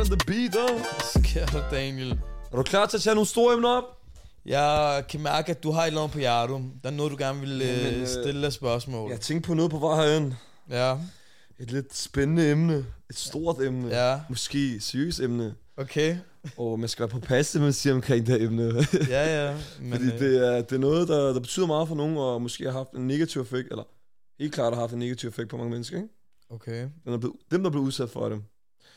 on the beat, oh. Hvad sker der, Daniel? Er du klar til at tage nogle store emner op? Jeg kan mærke, at du har et eller andet på hjertet. Der er noget, du gerne vil Jamen, øh, øh, stille af spørgsmål. Jeg tænkte på noget på vej herind. Ja, Et lidt spændende emne. Et stort emne. ja, Måske seriøst emne. okay. Og man skal være på passe, det man siger omkring det her emne. Ja, ja. Men, Fordi øh, det er, det er noget, der, der betyder meget for nogen, og måske har haft en negativ effekt, eller helt klart har haft en negativ effekt på mange mennesker, ikke? Okay, Dem, der, blev, dem, der blev udsat for det.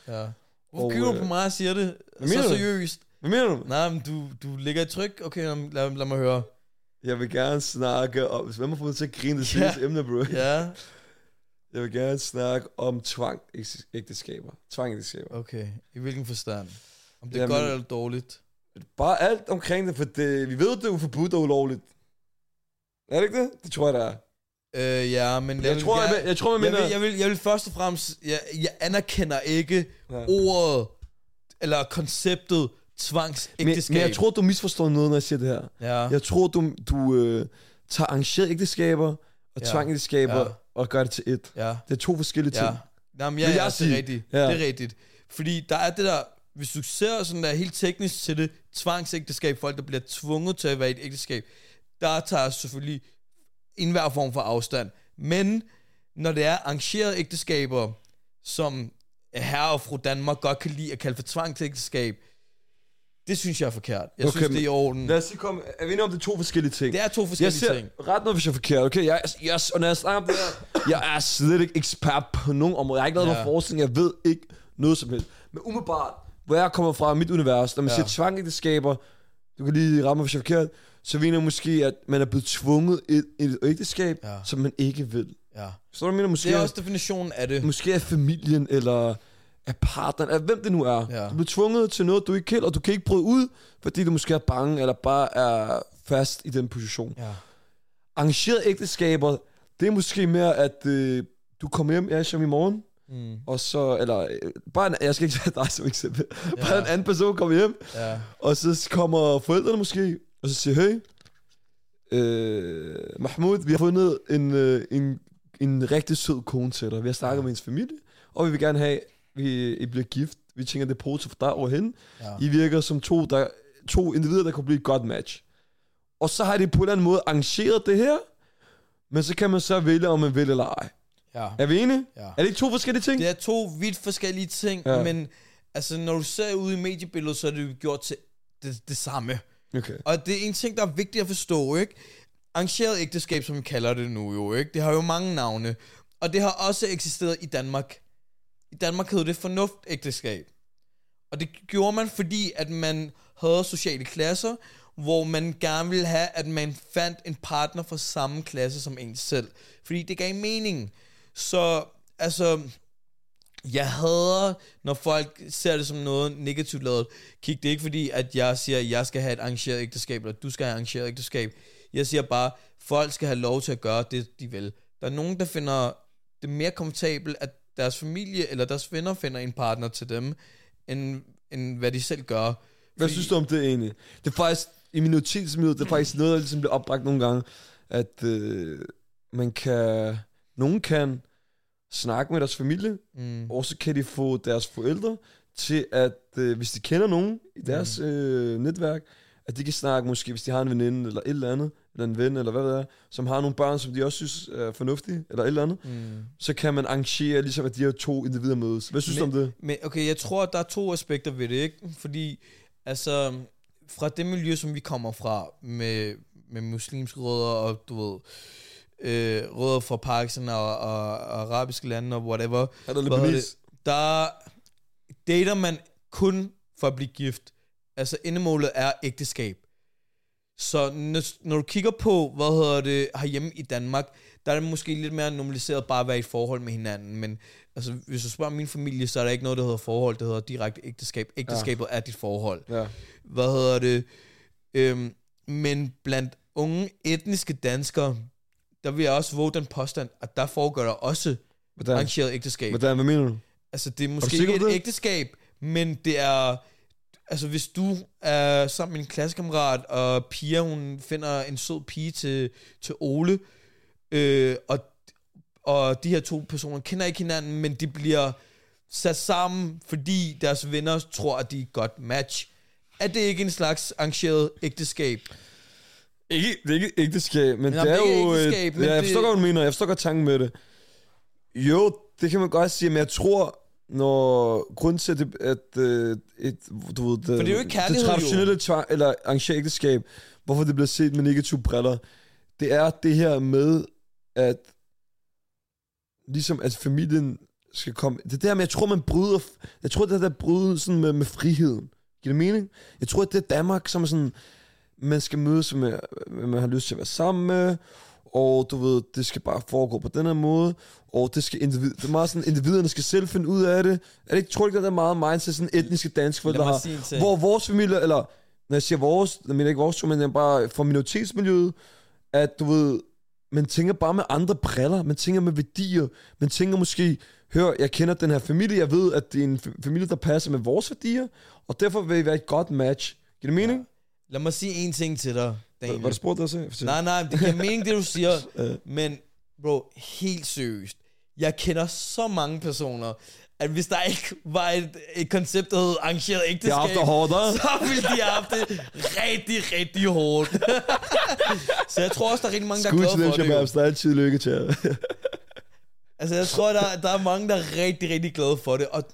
ja. Hvorfor kigger du øh, på mig og siger det hvad så du? seriøst? Hvad mener du? Nej, men du, du ligger i tryk. Okay, lad, lad, lad mig høre. Jeg vil gerne snakke om... Hvem har fået til at grine det Ja. seriøse emne, bro? Ja, Jeg vil gerne snakke om tvangægteskaber. Tvangægteskaber. okay. I hvilken forstand? Om det er Jamen- godt eller dårligt? Bare alt omkring det, for det, vi ved, det er jo forbudt og ulovligt. Er det ikke det? Det tror jeg, det er. Øh, ja, men... Jeg, vil tror, jeg, jeg, jeg tror, jeg, mener... vil, jeg, vil, jeg vil først og fremmest... Jeg, jeg anerkender ikke Ja. ordet, eller konceptet men, tvangsægteskab. men jeg tror, du misforstår noget, når jeg siger det her. Ja, Jeg tror, du, du øh, tager arrangerede ægteskaber og Ja. tvangægteskaber Ja. og gør det til et. ja, Det er to forskellige ting. ja. Jamen, ja, ja, jeg det er rigtigt. Ja. Det er rigtigt. Fordi der er det der... Hvis du ser sådan der helt teknisk til det, tvangsægteskab, folk der bliver tvunget til at være i et ægteskab, der tager jeg selvfølgelig enhver form for afstand. Men når det er arrangerede ægteskaber, som herre og fru Danmark godt kan lide at kalde for tvangsægteskab, det synes jeg er forkert. Jeg Okay, synes, det er i orden. Lad os lige komme... Er vi enige om, det er to forskellige ting? Det er to jeg forskellige ser ting. ret noget, hvis jeg er forkert, okay? Jeg, jeg, og når jeg snakker om det her, jeg er slet ikke ekspert på nogen område. Jeg har ikke lavet Ja. noget forskning, jeg ved ikke noget som helst. Men umiddelbart, hvor jeg kommer fra, mit univers, når man ja. siger tvangægteskaber, du kan lige ramme mig, hvis jeg er forkert, så mener jeg måske, at man er blevet tvunget i et, ægteskab, Ja. som man ikke vil. Ja. Så du jeg mener? Måske, Det er også definitionen af det. måske er familien, eller af partneren, eller hvem det nu er. Ja. Du bliver tvunget til noget, du ikke kan, og du kan ikke bryde ud, fordi du måske er bange, eller bare er fast i den position. Ja. Arrangerede ægteskaber, det er måske mere, at øh, du kommer hjem, ja, som i morgen, Mm. og så, eller, øh, bare en, jeg skal ikke tage dig som eksempel, ja. bare en anden person kommer hjem, Ja. og så kommer forældrene måske, og så siger, hey, øh, Mahmoud, vi har fundet en, øh, en, en rigtig sød kone til dig. Vi har snakket Ja. med hendes familie, og vi vil gerne have, vi I bliver gift. Vi tænker, det er positivt for dig og hende. Ja. I virker som to, der, to individer, der kunne blive et godt match. Og så har de på en eller anden måde arrangeret det her, men så kan man så vælge, om man vil eller ej. ja. Er vi enige? Ja. Er det ikke to forskellige ting? Det er to vidt forskellige ting. Ja. men altså, når du ser ud i mediebilledet, så er det jo gjort til det, det samme. Okay. Og det er en ting, der er vigtigt at forstå, ikke? Arrangeret ægteskab, som vi kalder det nu jo, ikke? Det har jo mange navne. Og det har også eksisteret i Danmark. I Danmark hed det fornuftægteskab. Og det gjorde man, fordi at man havde sociale klasser, hvor man gerne ville have, at man fandt en partner fra samme klasse som en selv. Fordi det gav mening. Så, altså, jeg hader, når folk ser det som noget negativt lavet. Kig, det er ikke fordi, at jeg siger, at jeg skal have et arrangeret ægteskab, eller du skal have et arrangeret ægteskab. Jeg siger bare, folk skal have lov til at gøre det, de vil. Der er nogen, der finder det mere komfortabelt, at deres familie eller deres venner finder en partner til dem, end, end hvad de selv gør. Hvad synes du om det egentlig? Det er faktisk, i minoritetsmiljøet, det er faktisk noget, der ligesom bliver opbragt nogle gange, at øh, man kan, nogen kan snakke med deres familie, Mm. og så kan de få deres forældre til at, øh, hvis de kender nogen i deres Mm. øh, netværk, at de kan snakke måske, hvis de har en veninde, eller et eller andet, eller en ven, eller hvad det er, som har nogle børn, som de også synes er fornuftige, eller et eller andet, Mm. så kan man arrangere, ligesom at de her to individer mødes. Hvad synes Men- du om det? Men okay, jeg tror, at der er to aspekter ved det, ikke? Fordi, altså, fra det miljø, som vi kommer fra, med, med muslimske rødder og, du ved, øh, rødder fra Pakistan og, og, og arabiske lande og whatever, Er der Lebanese? der dater man kun for at blive gift. Altså, endemålet er ægteskab. Så når, når du kigger på, hvad hedder det, herhjemme i Danmark, der er det måske lidt mere normaliseret bare at være i et forhold med hinanden. Men altså, hvis du spørger min familie, så er der ikke noget, der hedder forhold, det hedder direkte ægteskab. Ægteskabet ja. er dit forhold. Ja. Hvad hedder det? Øhm, men blandt unge etniske danskere, der vil jeg også våge den påstand, at der foregår der også Hvordan? arrangeret ægteskab. Hvordan? Hvad mener du? Altså, det er måske ikke et det? ægteskab, men det er... Altså, hvis du er sammen med en klassekammerat, og Pia, hun finder en sød pige til, til Ole, øh, og, og de her to personer kender ikke hinanden, men de bliver sat sammen, fordi deres venner tror, at de er et godt match. Er det ikke en slags arrangeret ægteskab? Ikke, det er ikke ægteskab, men Nå, det er det er jo... ægteskab, men ja, jeg det- forstår godt, hvad du mener. Jeg forstår godt tanken med det. Jo, det kan man godt sige, men jeg tror, når grund til, at, det, at øh, et, du ved, det, det er jo ikke det traditionelle tvang, eller arrangeret ægteskab, hvorfor det bliver set med negative briller, det er det her med, at ligesom at familien skal komme... Det er det her med, jeg tror, man bryder... Jeg tror, det er der bryder sådan med, med friheden. Giver det mening? Jeg tror, at det er Danmark, som er sådan... Man skal mødes med, man har lyst til at være sammen med, og du ved, det skal bare foregå på den her måde, og det skal individ, det er meget sådan, individerne skal selv finde ud af det. Er det ikke, tror ikke, der er meget mindset, sådan etniske danske forældre Lad mig har? Hvor vores familie, eller når jeg siger vores, jeg mener ikke vores, men jeg bare fra minoritetsmiljøet, at du ved, man tænker bare med andre briller, man tænker med værdier, man tænker måske, hør, jeg kender den her familie, jeg ved, at det er en familie, der passer med vores værdier, og derfor vil I være et godt match. Giver det mening? Lad mig sige en ting til dig. Daniel. Var det spurgt dig så? Nej, nej, det giver mening, det du siger. Men, bro, helt seriøst. Jeg kender så mange personer, at hvis der ikke var et, et koncept, der hed arrangeret ægteskab, har haft hårdt, så ville de have haft det rigtig, rigtig hårdt. så jeg tror også, der er rigtig mange, der er Skud glade til dem, for det. er der er altid lykke til. Altså, jeg tror, der, der er mange, der er rigtig, rigtig glade for det, og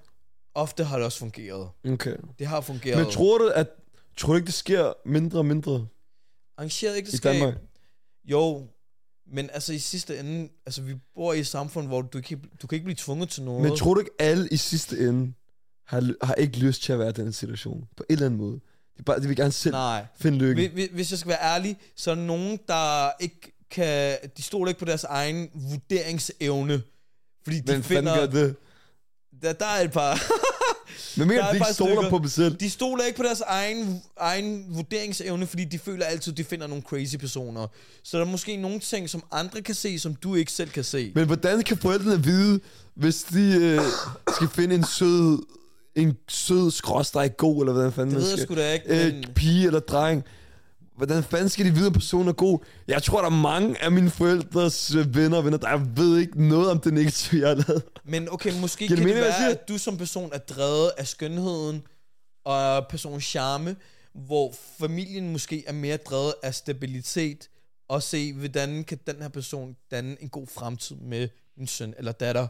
ofte har det også fungeret. Okay. Det har fungeret. Men tror du, at tror du ikke, det sker mindre og mindre Arrangeret i ægteskab? Danmark? Jo, men altså i sidste ende, altså vi bor i et samfund, hvor du kan, du kan ikke blive tvunget til noget. Men tror du ikke, alle i sidste ende har, har ikke lyst til at være i den situation? På en eller anden måde. De, bare, de vil gerne selv Nej. finde lykke. Hvis, hvis jeg skal være ærlig, så er der nogen, der ikke kan... De stoler ikke på deres egen vurderingsevne. Fordi de fanden finder... gør det? Der, der er et par... Men mener, er de ikke stoler på dem selv? De stoler ikke på deres egen, egen vurderingsevne, fordi de føler altid, at de finder nogle crazy personer. Så der er måske nogle ting, som andre kan se, som du ikke selv kan se. Men hvordan kan forældrene vide, hvis de øh, skal finde en sød, en sød skråstreg god, eller hvordan fanden Det ved jeg sgu da ikke, Øh, men- pige eller dreng. Hvordan fanden skal de vide, om personen er god? Jeg tror, der er mange af mine forældres øh, venner og venner, der ved ikke noget om det negative, jeg har lavet. Men okay, måske kan det det, mening, jeg være, at du som person er drevet af skønheden og personens charme, hvor familien måske er mere drevet af stabilitet og se, hvordan kan den her person danne en god fremtid med min søn eller datter.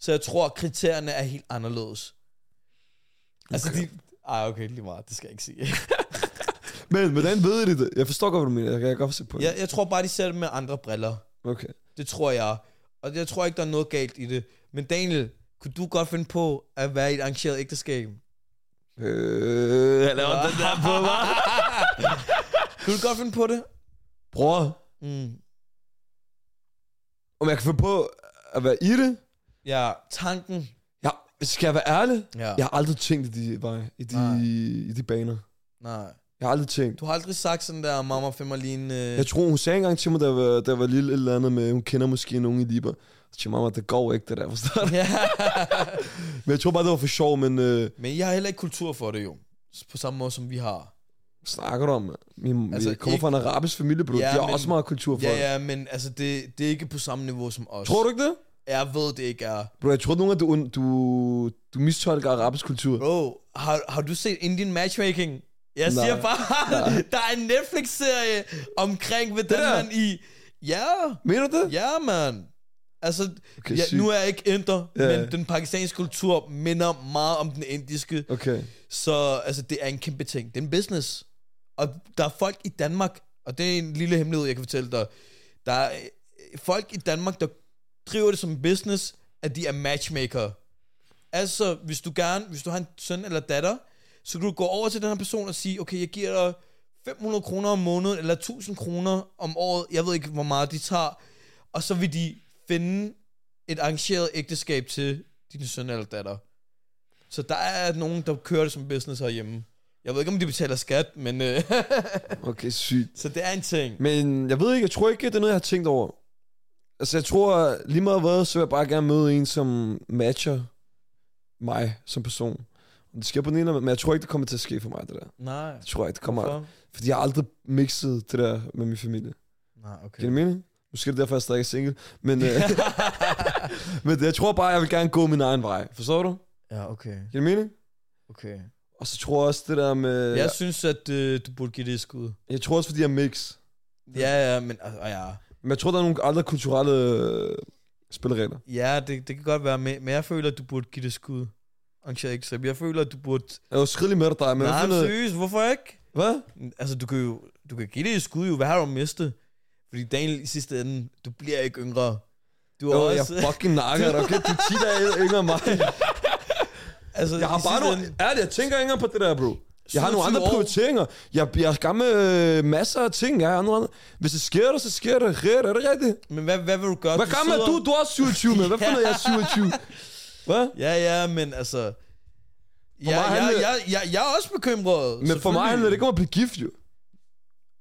Så jeg tror, at kriterierne er helt anderledes. Altså Okay. de... Ej, okay, lige meget. Det skal jeg ikke sige. Men hvordan ved de det? Jeg forstår godt, hvad du mener. Jeg kan godt se på det. jeg, jeg tror bare, de ser det med andre briller. Okay. Det tror jeg. Og jeg tror ikke, der er noget galt i det. Men Daniel, kunne du godt finde på at være i et arrangeret ægteskab? Øh, jeg laver den der på mig. Kunne du godt finde på det? Bror, Mm. om jeg kan få på at være i det? Ja, tanken. Ja, skal jeg være ærlig? Ja. Jeg har aldrig tænkt i de, vej, i de, Nej. i de baner. Nej. Jeg har aldrig tænkt. Du har aldrig sagt sådan der, mamma en... Øh... Jeg tror, hun sagde engang til mig, jeg var, jeg var lille et eller andet med, hun kender måske nogen i Liber. Så siger mamma, det går ikke, det der, forstår du? ja. Men jeg tror bare, det var for sjov, men øh, Men jeg har heller ikke kultur for det jo. På samme måde som vi har. snakker du om? mand? Min, Altså, jeg kommer ikke- fra en arabisk familie, bro. Ja, Ja, de har men- også meget kultur for Ja, det. ja, men altså, det, det er ikke på samme niveau som os. Tror du ikke det? Jeg ved, det ikke er. Bro, jeg tror nogle gange, du, du, du mistolker arabisk kultur. Bro, har, har du set Indian Matchmaking? Jeg Nej. siger bare, der er en Netflix-serie omkring, hvordan der? man i... Ja, Mener du det? ja, man. Altså, Okay, ja, nu er jeg ikke inder, Ja, men den pakistanske kultur minder meget om den indiske. Okay. Så altså, det er en kæmpe ting. Det er en business. Og der er folk i Danmark, og det er en lille hemmelighed, jeg kan fortælle dig. Der er øh, folk i Danmark, der driver det som business, at de er matchmaker. Altså, hvis du gerne, hvis du har en søn eller datter, så kan du gå over til den her person og sige, okay, jeg giver dig 500 kroner om måneden, eller 1000 kroner om året, jeg ved ikke, hvor meget de tager, og så vil de finde et arrangeret ægteskab til din søn eller datter. Så der er nogen, der kører det som business herhjemme. Jeg ved ikke, om de betaler skat, men... Øh, Okay, sygt. så det er en ting. Men jeg ved ikke, jeg tror ikke, det er noget, jeg har tænkt over. Altså, jeg tror, lige meget hvad, så vil jeg bare gerne møde en, som matcher mig som person. Det sker på den ene men jeg tror ikke, det kommer til at ske for mig, det der. Nej. Jeg tror ikke, det kommer... Hvorfor? Fordi jeg har aldrig mixet det der med min familie. Nej, okay. Giver det mening? Måske er det derfor, jeg stadig er single. Men, øh, men jeg tror bare, jeg vil gerne gå min egen vej. Forstår du? Ja, okay. Giver det mening? Okay. Og så tror jeg også det der med... Jeg synes, at øh, du burde give det et skud. jeg tror også, fordi jeg er mix. Ja, ja, men altså, ja. Men jeg tror, der er nogle andre kulturelle øh, spilleregler. Ja, det, det kan godt være, men, jeg føler, at du burde give det et skud. Arrangere ikke Jeg føler, at du burde... Jeg er jo skridelig med dig, men Nej, jeg men seriøst, hvorfor ikke? Hvad? Altså, du kan jo du kan give det et skud jo. Hvad har du mistet? Fordi Daniel, i sidste ende, du bliver ikke yngre. Du er Jo, jeg også... fucking nakker dig, okay? Du er 10 dage yngre end mig. altså, Jeg har bare nogle... ende- Ærligt, jeg tænker ikke engang på det der, bro. Jeg har nogle 27 andre år. prioriteringer. Jeg, jeg er gammel øh, masser af ting. Jeg har andre... Hvis det sker der, så sker det. Ret, er det rigtigt? Men hvad, hvad vil du gøre? Hvad gammel er du? Du er også 27, men hvad finder jeg er 27? Hvad? Ja, ja, men altså... For Ja, mig jeg, handler- jeg, jeg, jeg er også bekymret. Men for mig handler det ikke om at blive gift, jo.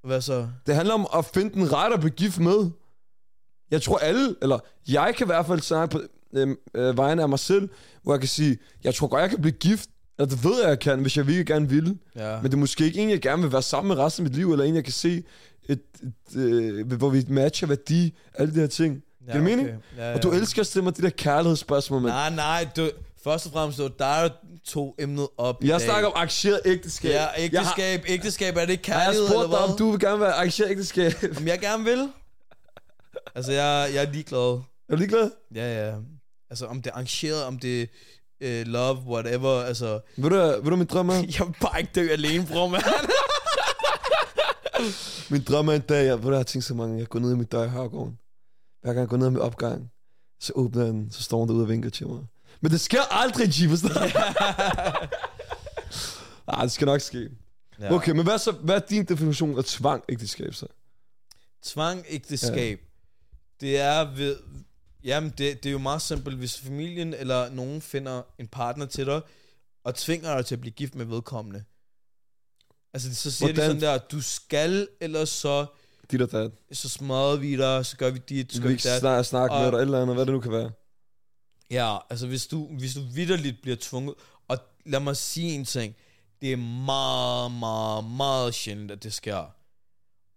Hvad så? Det handler om at finde den rette at blive gift med. Jeg tror alle, eller jeg kan i hvert fald snakke på øh, øh, vegne af mig selv, hvor jeg kan sige, jeg tror godt, jeg kan blive gift. Eller det ved jeg, jeg kan, hvis jeg virkelig gerne vil. Ja. Men det er måske ikke en, jeg gerne vil være sammen med resten af mit liv, eller en, jeg kan se, et, et, øh, hvor vi matcher værdi, alle de her ting. Ja, det mening? Ja, ja. Og du elsker at stille mig de der kærlighedsspørgsmål, men Nej, nej, du, først og fremmest, det var dig, der tog emnet op i jeg snakker om arrangeret ægteskab. Ja, Jeg har, ægteskab, ægteskab, er det ikke jeg kærlighed, spurgt eller dig, hvad? om du vil gerne være arrangeret ægteskab? Om jeg gerne vil? Altså, jeg, jeg er ligeglad. er du ligeglad? Ja, ja. Altså, om det er arrangeret, om det er uh, love, whatever, altså... Ved du, ved du, min drøm er? Jeg vil bare ikke dø alene, bror, mand. Min drøm er en dag, jeg, ved du, jeg har tænkt så mange, jeg går ned i mit dør i Hørgården. Hver gang jeg går ned min opgang, så åbner jeg den, så står hun derude og vinker til mig. Men det sker aldrig, G, forstår du? Ej, det skal nok ske. Ja. Okay, men hvad, så, hvad er din definition af tvang ægteskab så? Tvang ægteskab, ja. det er ved... Jamen, det, det er jo meget simpelt. Hvis familien eller nogen finder en partner til dig, og tvinger dig til at blive gift med vedkommende. Altså, så siger Hvordan? de sådan der, du skal, eller så, Dit og dat. så smadrer vi dig, så gør vi dit, så gør vi ikke dat. snakke, snakke med dig, eller andet, hvad det nu kan være. Ja, altså hvis du, hvis du vidderligt bliver tvunget, og lad mig sige en ting, det er meget, meget, meget sjældent, at det sker.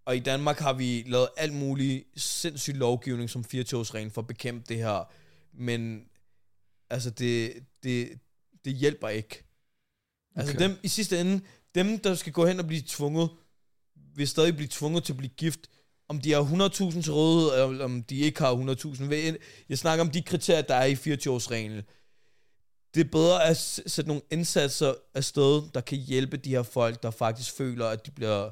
Og i Danmark har vi lavet alt muligt sindssyg lovgivning som 24-årsreglen for at bekæmpe det her. Men altså det, det, det hjælper ikke. Altså Okay. dem i sidste ende, dem der skal gå hen og blive tvunget, vil stadig blive tvunget til at blive gift. Om de har 100.000 til rådighed, eller om de ikke har 100.000. Ved- Jeg snakker om de kriterier, der er i 24-årsreglen. Det er bedre at sætte nogle indsatser afsted, der kan hjælpe de her folk, der faktisk føler, at de bliver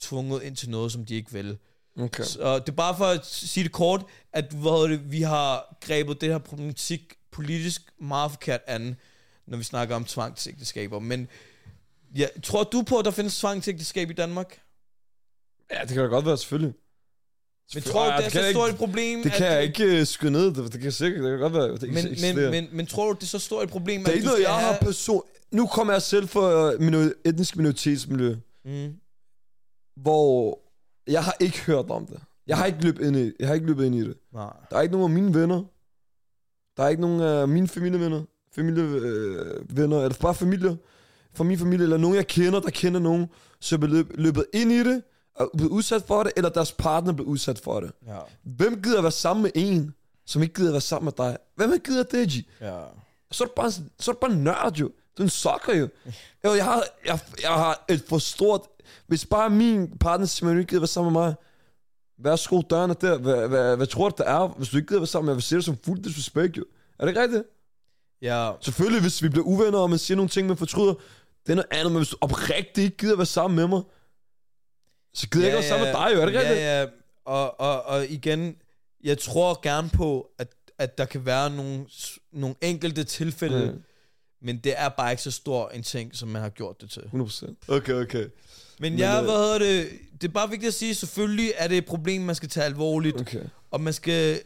tvunget ind til noget, som de ikke vil. Okay. Så det er bare for at sige det kort, at hvad det, vi har grebet det her problematik politisk meget forkert an, når vi snakker om tvangsægteskaber. Men ja, tror du på, at der findes tvangsægteskab i Danmark? Ja, det kan da godt være, selvfølgelig. Men tror du, det er så jeg stort et problem? Det kan jeg ikke uh, skyde ned. Det, det kan sikkert, det kan godt være, det Men, men, men, men tror du, det er så stort et problem, det er ikke noget, jeg har person... Nu kommer jeg selv fra minor... etnisk minoritetsmiljø, Mm. hvor jeg har ikke hørt om det. Jeg har ikke løbet ind i, jeg har ikke løbet ind i det. Nej. Der er ikke nogen af mine venner. Der er ikke nogen af mine familievenner. Familievenner, øh, venner, eller bare familier. Fra min familie, eller nogen jeg kender, der kender nogen, som er løb, løbet ind i det, og blevet udsat for det, eller deres partner blev udsat for det. Ja. Hvem gider være sammen med en, som ikke gider være sammen med dig? Hvem gider det, G? Ja. Så er du bare, så er du bare nørd, jo. Du er en sokker, jo. jeg, har, jeg, jeg har et for stort... Hvis bare min partner simpelthen ikke gider være sammen med mig, værsgo, døren er der. Hvad, hvad, hvad tror du, det er, hvis du ikke gider være sammen med mig? Jeg det som fuld disrespect, jo. Er det ikke rigtigt? Ja. Selvfølgelig, hvis vi bliver uvenner, og man siger nogle ting, man fortryder, det er noget andet, men hvis du oprigtigt ikke gider være sammen med mig, så gider jeg ikke være sammen med dig, jo. Er det ikke rigtigt? Ja, ja. Og, og, og igen, jeg tror gerne på, at, at der kan være nogle, nogle enkelte tilfælde, Mm. men det er bare ikke så stor en ting, som man har gjort det til. 100%. Okay, okay. Men, Men, ja, øh, hvad hedder det? Det er bare vigtigt at sige, selvfølgelig er det et problem, man skal tage alvorligt, Okay. og man skal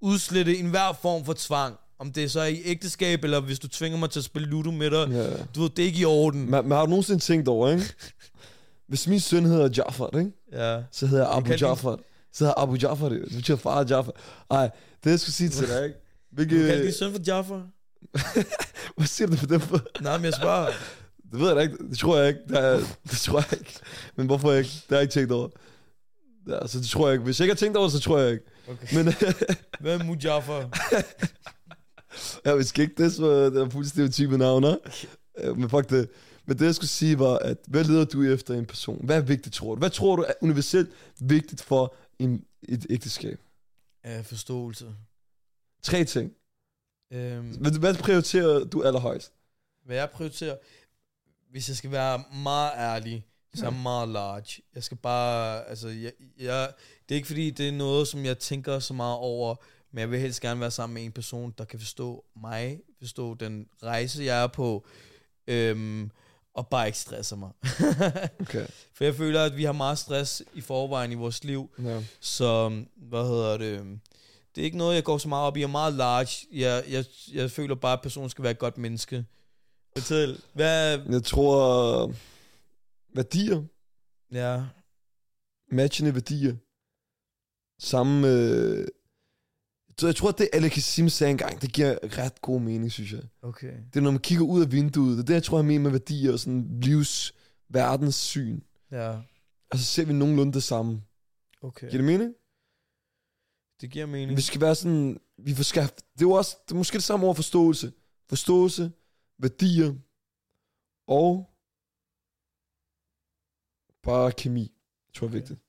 udslette enhver form for tvang. Om det er så i ægteskab, eller hvis du tvinger mig til at spille Ludo med dig, Ja. du ved, det er ikke i orden. Men, men har du nogensinde tænkt over, ikke? Hvis min søn hedder Jafar, ikke? Ja. Så hedder jeg Abu Jafar. Så hedder Abu Jafar, det betyder far af Jafar. Ej, det jeg skulle sige til dig, ikke? Du kan din søn for Jaffa? hvad siger du på den måde? Nej, men jeg spørger. Det ved jeg da ikke. Det tror jeg ikke. Det, er, det tror jeg ikke. Men hvorfor ikke? Det har jeg ikke tænkt over. Ja, så det tror jeg ikke. Hvis jeg ikke har tænkt over så tror jeg ikke. Okay. Men Hvem er Mujaffa? Ja, vi skal ikke det, så det er fuldstændig stereotype navne. Øh, Men fuck det. Men det, jeg skulle sige, var, at hvad leder du efter en person? Hvad er vigtigt, tror du? Hvad tror du er universelt vigtigt for en, et ægteskab? Uh, forståelse. Tre ting. Øhm, Hvad, hvad prioriterer du allerhøjst? hvad jeg prioriterer, hvis jeg skal være meget ærlig, så er jeg meget large. Jeg skal bare, altså, jeg, jeg, det er ikke fordi, det er noget, som jeg tænker så meget over, men jeg vil helst gerne være sammen med en person, der kan forstå mig, forstå den rejse, jeg er på, øhm, og bare ikke stresser mig. Okay. For jeg føler, at vi har meget stress i forvejen i vores liv, Ja. så, hvad hedder det, det er ikke noget, jeg går så meget op i. Jeg er meget large. Jeg, jeg, jeg føler bare, at personen skal være et godt menneske. Fortæl, hvad... Jeg tror, værdier, Ja, matchende værdier, samme... Øh, så jeg tror, at det Ali Kassim sagde engang, det giver ret god mening, synes jeg. okay. Det er, når man kigger ud af vinduet, det er det, jeg tror, jeg mener med værdier og sådan livs, verdenssyn. Ja, Og så ser vi nogenlunde det samme. okay. Giver det mening? Det giver mening. Vi skal være sådan, vi får skaffet, det er jo også, det er måske det samme ord forståelse. Forståelse, værdier og bare kemi, tror jeg er Okay. vigtigt.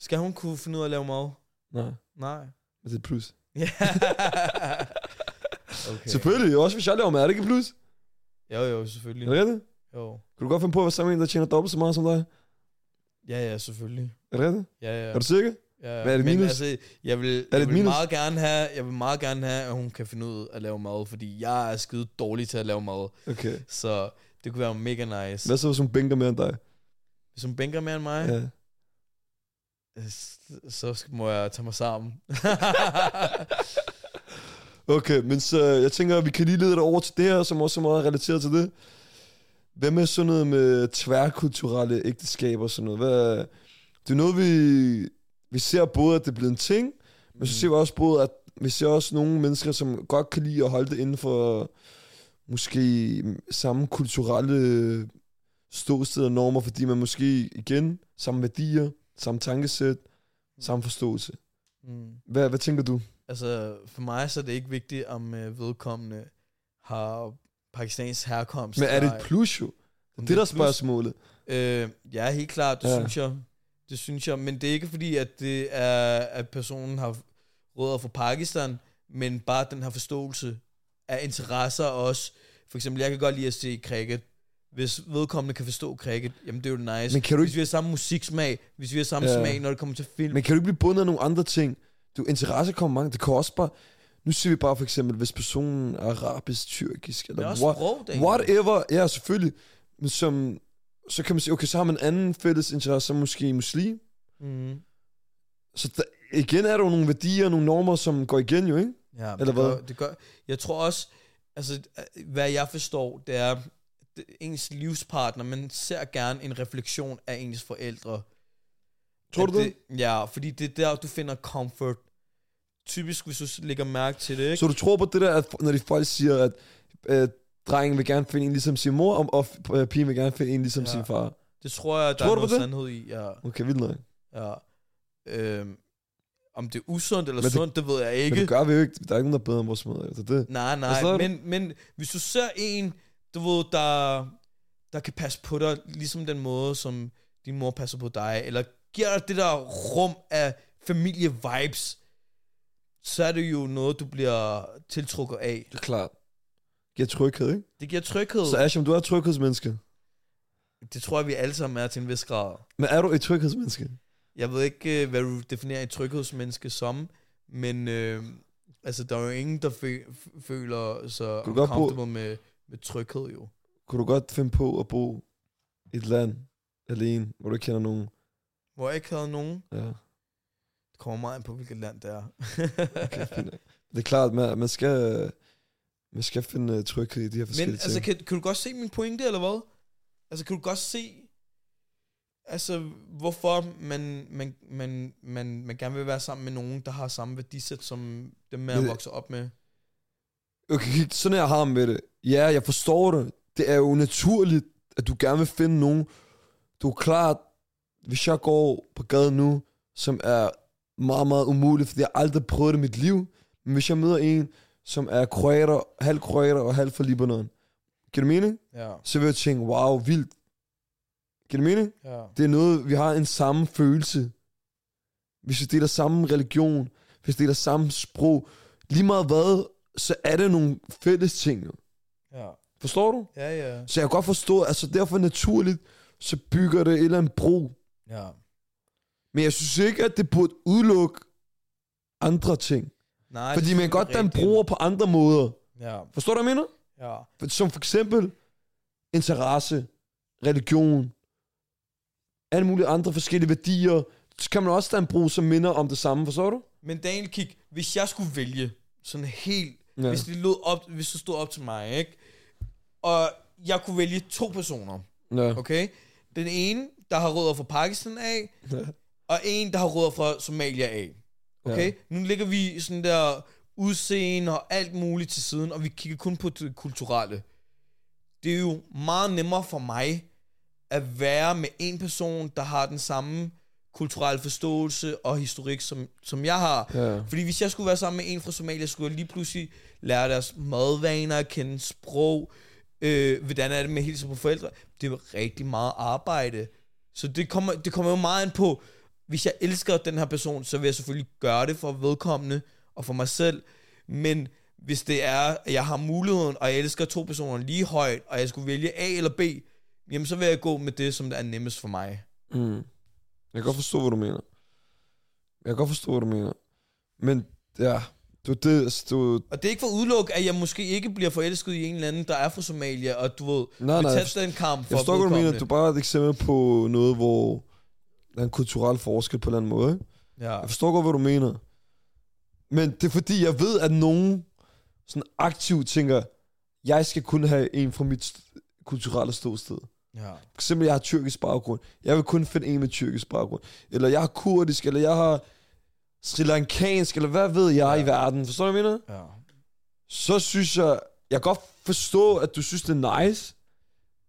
Skal hun kunne finde ud af at lave mad? Nej, Nej. Er et plus. Ja. Okay. Selvfølgelig, også hvis jeg laver mad, er det ikke et plus? Jo, jo, Er selvfølgelig. det rigtigt? Jo. Kan du godt finde på at være sammen med en, der tjener dobbelt så meget som dig? Ja, ja, selvfølgelig. Er det rigtigt? Ja, ja. Er du sikker? ja. Hvad er det Men minus? altså, jeg vil, det jeg vil minus? meget gerne have, jeg vil meget gerne have, at hun kan finde ud af at lave mad, fordi jeg er skide dårlig til at lave mad. Okay. Så det kunne være mega nice. Hvad så, hvis hun bænker mere end dig? Hvis hun bænker mere end mig, Ja. Så skal- må jeg tage mig sammen. Okay, men så jeg tænker, at vi kan lige lede dig over til det her, som også er meget relateret til det. Hvad med sådan noget med tværkulturelle ægteskaber og sådan noget? Hvad, det er noget, vi, vi ser både, at det er blevet en ting, men så ser vi også både, at vi ser også nogle mennesker, som godt kan lide at holde det inden for måske samme kulturelle ståsted og normer, fordi man måske igen samme værdier, samme tankesæt, samme forståelse. Mm. Hvad, hvad tænker du? Altså, for mig så er det ikke vigtigt, om øh, vedkommende har pakistansk herkomst. Men er det et plus jo? Det er der spørgsmålet. Øh, ja, helt klart, det ja. synes jeg. Det synes jeg, men det er ikke fordi, at det er, at personen har rødder fra Pakistan, men bare den her forståelse af interesser også. For eksempel, jeg kan godt lide at se cricket. Hvis vedkommende kan forstå cricket, jamen det er jo nice. Men kan du hvis ikke, vi har samme musiksmag, hvis vi har samme Ja. smag, når det kommer til film. men kan du ikke blive bundet af nogle andre ting? Du, interesse kommer mange. Det kan også bare... Nu siger vi bare for eksempel, hvis personen er arabisk, tyrkisk, det er eller what, sprog, whatever. Ja, selvfølgelig. Men som, så kan man sige, okay, så har man en anden fælles interesse, som måske muslim. Mm. Så der, igen er der jo nogle værdier, nogle normer, som går igen jo, ikke? Ja, Eller det hvad? Gør, det gør, jeg tror også, altså, hvad jeg forstår, det er ens livspartner, man ser gerne en refleksion af ens forældre. Tror du det? Ja, fordi det er der, du finder comfort. Typisk, hvis du lægger mærke til det, ikke? Så du tror på det der, at når de folk siger, at øh, drengen vil gerne finde en ligesom sin mor, og, og øh, pigen vil gerne finde en ligesom Ja. sin far? det tror jeg, der Tror er noget det? sandhed i. Ja, Okay, vildt nok. ja. Øhm, om det er usundt eller Men det- sundt, det ved jeg Men ikke. det gør vi jo ikke. Der er ikke nogen, der er bedre end vores mødre. Det er det. Nej, nej, Forstår du? men, men hvis du ser en, du ved, der, der kan passe på dig, ligesom den måde, som din mor passer på dig, eller giver dig det der rum af familie-vibes, så er det jo noget, du bliver tiltrukket af. Det er klart. Giver tryghed, ikke? Det giver tryghed. Så Asham, du er et tryghedsmenneske. Det tror jeg, vi alle sammen er til en vis grad. Men er du et tryghedsmenneske? Jeg ved ikke, øh, hvad du definerer et tryghedsmenneske som, men øh, altså, der er jo ingen, der fø- føler sig comfortable med, med tryghed, jo. Kunne du godt finde på at bo i et land alene, hvor du ikke kender nogen? Hvor jeg ikke havde nogen, Ja, Det kommer meget an på, hvilket land det er. okay, fint. Det er klart, man, man skal, man skal finde uh, tryghed i de her forskellige Men altså, ting. kan, kan du godt se min pointe, eller hvad? Altså, kan du godt se, altså, hvorfor man, man, man, man, man gerne vil være sammen med nogen, der har samme værdisæt, som dem, man vokser op med? Okay, sådan jeg har med det. Ja, jeg forstår det. Det er jo naturligt, at du gerne vil finde nogen. Du er klart, hvis jeg går på gaden nu, som er meget, meget umuligt, fordi jeg aldrig prøvet det i mit liv, men hvis jeg møder en, som er kroater, halv kroater og halv fra Libanon. Giver det mening? Ja. Så vil jeg tænke, wow, vildt. Giver det mening? Ja. Det er noget, vi har en samme følelse. Hvis vi deler samme religion, hvis vi deler samme sprog, lige meget hvad, så er det nogle fælles ting. jo. Ja. Forstår du? Ja, ja. Så jeg kan godt forstå, altså derfor naturligt, så bygger det et eller andet bro. Ja. Men jeg synes ikke, at det burde udelukke andre ting. Nej, Fordi det man kan godt danne rigtigt. broer på andre måder. Ja. Forstår du, hvad jeg mener? Ja. For- Som for eksempel interesse, religion, alle mulige andre forskellige værdier. Så kan man også danne bro, som minder om det samme. Forstår du? Men Daniel, kig, hvis jeg skulle vælge sådan helt, Ja. hvis det lød op, hvis det stod op til mig, ikke? Og jeg kunne vælge to personer, Ja. okay? Den ene, der har rødder fra Pakistan af, Ja. og en, der har rødder fra Somalia af. Okay? Ja. Nu ligger vi sådan der udseende og alt muligt til siden, og vi kigger kun på det kulturelle. Det er jo meget nemmere for mig at være med en person, der har den samme kulturelle forståelse og historik, som, som jeg har. Ja. Fordi hvis jeg skulle være sammen med en fra Somalia, skulle jeg lige pludselig lære deres madvaner kende, sprog, øh, hvordan er det med at hilse på forældre. Det er rigtig meget arbejde. Så det kommer, det kommer jo meget an på, hvis jeg elsker den her person, så vil jeg selvfølgelig gøre det for vedkommende og for mig selv. Men hvis det er, at jeg har muligheden, og jeg elsker to personer lige højt, og jeg skulle vælge A eller B, jamen så vil jeg gå med det, som der er nemmest for mig. Mm. Jeg kan godt forstå, hvad du mener. Jeg kan godt forstå, hvad du mener. Men ja, du det, altså, du... Og det er ikke for at udelukke, at jeg måske ikke bliver forelsket i en eller anden, der er fra Somalia, og du ved, Nej, vil nej, tage jeg den kamp for Jeg forstår, hvad du mener. Du er bare et eksempel på noget, hvor der er en kulturel forskel på en eller anden måde. Ikke? Ja. Jeg forstår godt, hvad du mener. Men det er fordi, jeg ved, at nogen sådan aktivt tænker, jeg skal kun have en fra mit kulturelle ståsted. Ja. Eksempel, jeg har tyrkisk baggrund. Jeg vil kun finde en med tyrkisk baggrund. Eller jeg har kurdisk, eller jeg har sri lankansk, eller hvad ved jeg Ja. i verden. Forstår du, hvad jeg mener? ja. Så synes jeg, jeg kan godt forstå, at du synes, det er nice.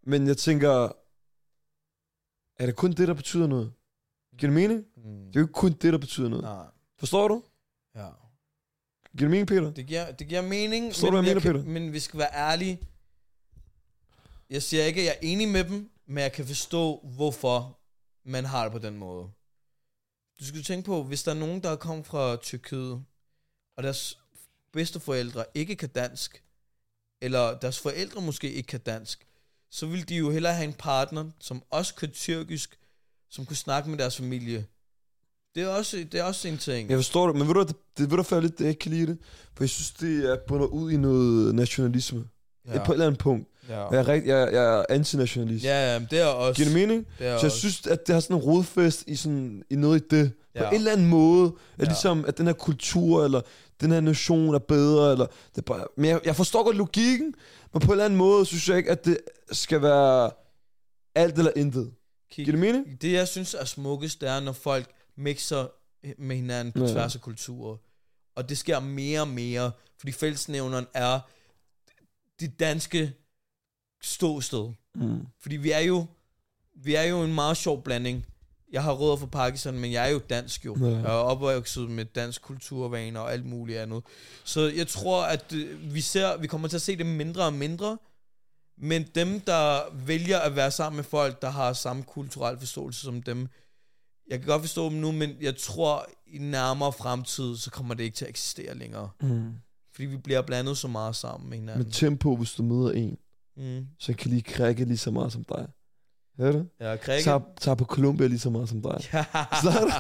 Men jeg tænker, er det kun det, der betyder noget? Giver det mening? Mm. Det er jo ikke kun det, der betyder noget. Nej. Forstår du? Ja. Giver det mening, Peter? Det giver, det giver mening, Forstår du, hvad jeg mener, kan, Peter? men vi skal være ærlige. Jeg siger ikke, at jeg er enig med dem, men jeg kan forstå, hvorfor man har det på den måde. Du skal tænke på, hvis der er nogen, der er kommet fra Tyrkiet, og deres bedsteforældre ikke kan dansk, eller deres forældre måske ikke kan dansk, så vil de jo hellere have en partner, som også kan tyrkisk, som kunne snakke med deres familie. Det er også, det er også en ting. Jeg forstår det, men ved du, det, det ved du før lidt, jeg ikke kan lide det. For jeg synes, det er bundet ud i noget nationalisme. Ja. På et eller andet punkt. Ja. Jeg er, rigt, jeg, jeg er antinationalist. Ja, ja, men det er også... Giver det mening? Det Så jeg også, synes, at det har sådan en rodfest i, sådan, i noget i det. På Ja. en eller anden måde. At Ja. ligesom, at den her kultur, eller den her nation er bedre, eller det er bare... Men jeg, jeg forstår godt logikken, men på en eller anden måde, synes jeg ikke, at det skal være alt eller intet. kig, Giver det mening? det jeg synes er smukkest, det er, når folk mixer med hinanden på Ja. tværs af kulturer. Og det sker mere og mere, fordi fællesnævneren er det danske ståsted. Mm. Fordi vi er jo vi er jo en meget sjov blanding. Jeg har rødder fra Pakistan, men jeg er jo dansk jo. Ja. Jeg er opvokset med dansk kulturvaner og alt muligt andet. Så jeg tror, at øh, vi ser, vi kommer til at se det mindre og mindre. Men dem, der vælger at være sammen med folk, der har samme kulturel forståelse som dem, jeg kan godt forstå dem nu, men jeg tror, i nærmere fremtid, så kommer det ikke til at eksistere længere. Mm. Fordi vi bliver blandet så meget sammen med hinanden. Med tempo, hvis du møder en, Mm. så kan lige krække lige så meget som dig. Hører du? Ja, Krikke. Tager, tager på Columbia lige så meget som dig. Ja. Forstår du?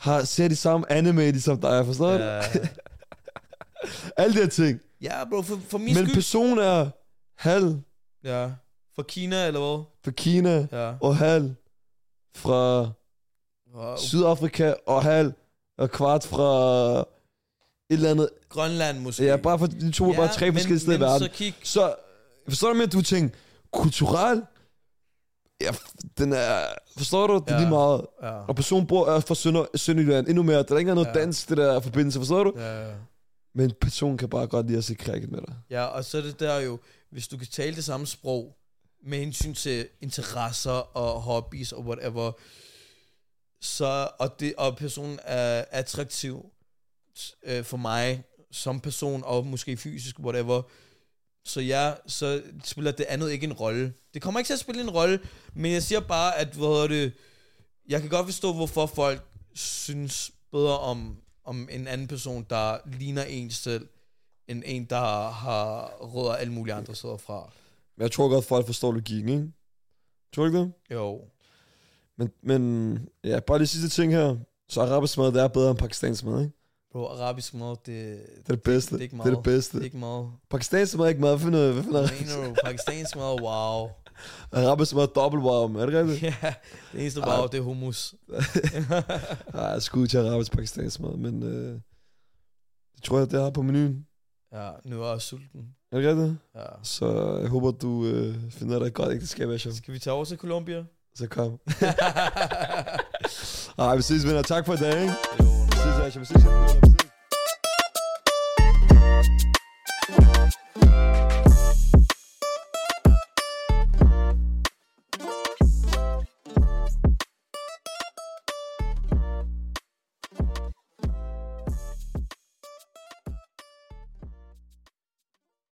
Har, ser de samme anime ligesom dig, forstår du? ja. Alle de her ting. ja, bro, for, for min Men skyld. personen er halv Ja. For Kina, eller hvad? fra Kina, Ja. og halv fra Wow. Sydafrika, og halv og kvart fra et eller andet. Grønland måske. Ja, bare for de to ja, bare tre men- forskellige steder i verden. Så kig, Så, forstår du at du tænker, kulturel? Ja, den er, forstår du? Det er Ja. lige meget. ja. Og personen bor er fra Sønder, Sønderjylland, endnu mere. Der er ikke noget Ja. dansk, det der forbindelse, forstår du? Ja, ja. Men personen kan bare godt lide at se cricket med dig. ja, og så er det der jo, hvis du kan tale det samme sprog, med hensyn til interesser og hobbies og whatever, så, og, det, og personen er attraktiv øh, for mig, som person, og måske fysisk, whatever. Så ja, så spiller det andet ikke en rolle. Det kommer ikke til at spille en rolle, men jeg siger bare, at hvad hedder det, jeg kan godt forstå, hvorfor folk synes bedre om, om en anden person, der ligner en selv, end en, der har rødder alle mulige andre steder fra. Men jeg tror godt, folk forstår logikken, ikke? Tror du ikke det? Jo. Men, men ja, bare de sidste ting her. Så arabisk mad, det er bedre end pakistansk mad, ikke? Bro, arabisk mad, det, Det er det bedste. det er ikke det er det meget. bedste. det er ikke meget. Pakistansk mad er ikke mad. Hvad noget? Hvad mener du? Pakistansk mad, wow. Arabisk mad dobbelt warm. Er det rigtigt? Ja, det eneste wow, det er hummus. Nej, skud til arabisk pakistansk mad, men øh, det tror jeg, det er på menuen. Ja, nu er jeg sulten. Er det rigtigt? Ja. Så jeg håber, du øh, finder dig et godt ægteskab, Asher. Skal vi tage over til Colombia? Så kom. Ej, vi ses, venner. Tak for i dag, ikke? jo, Vi ses, Asher.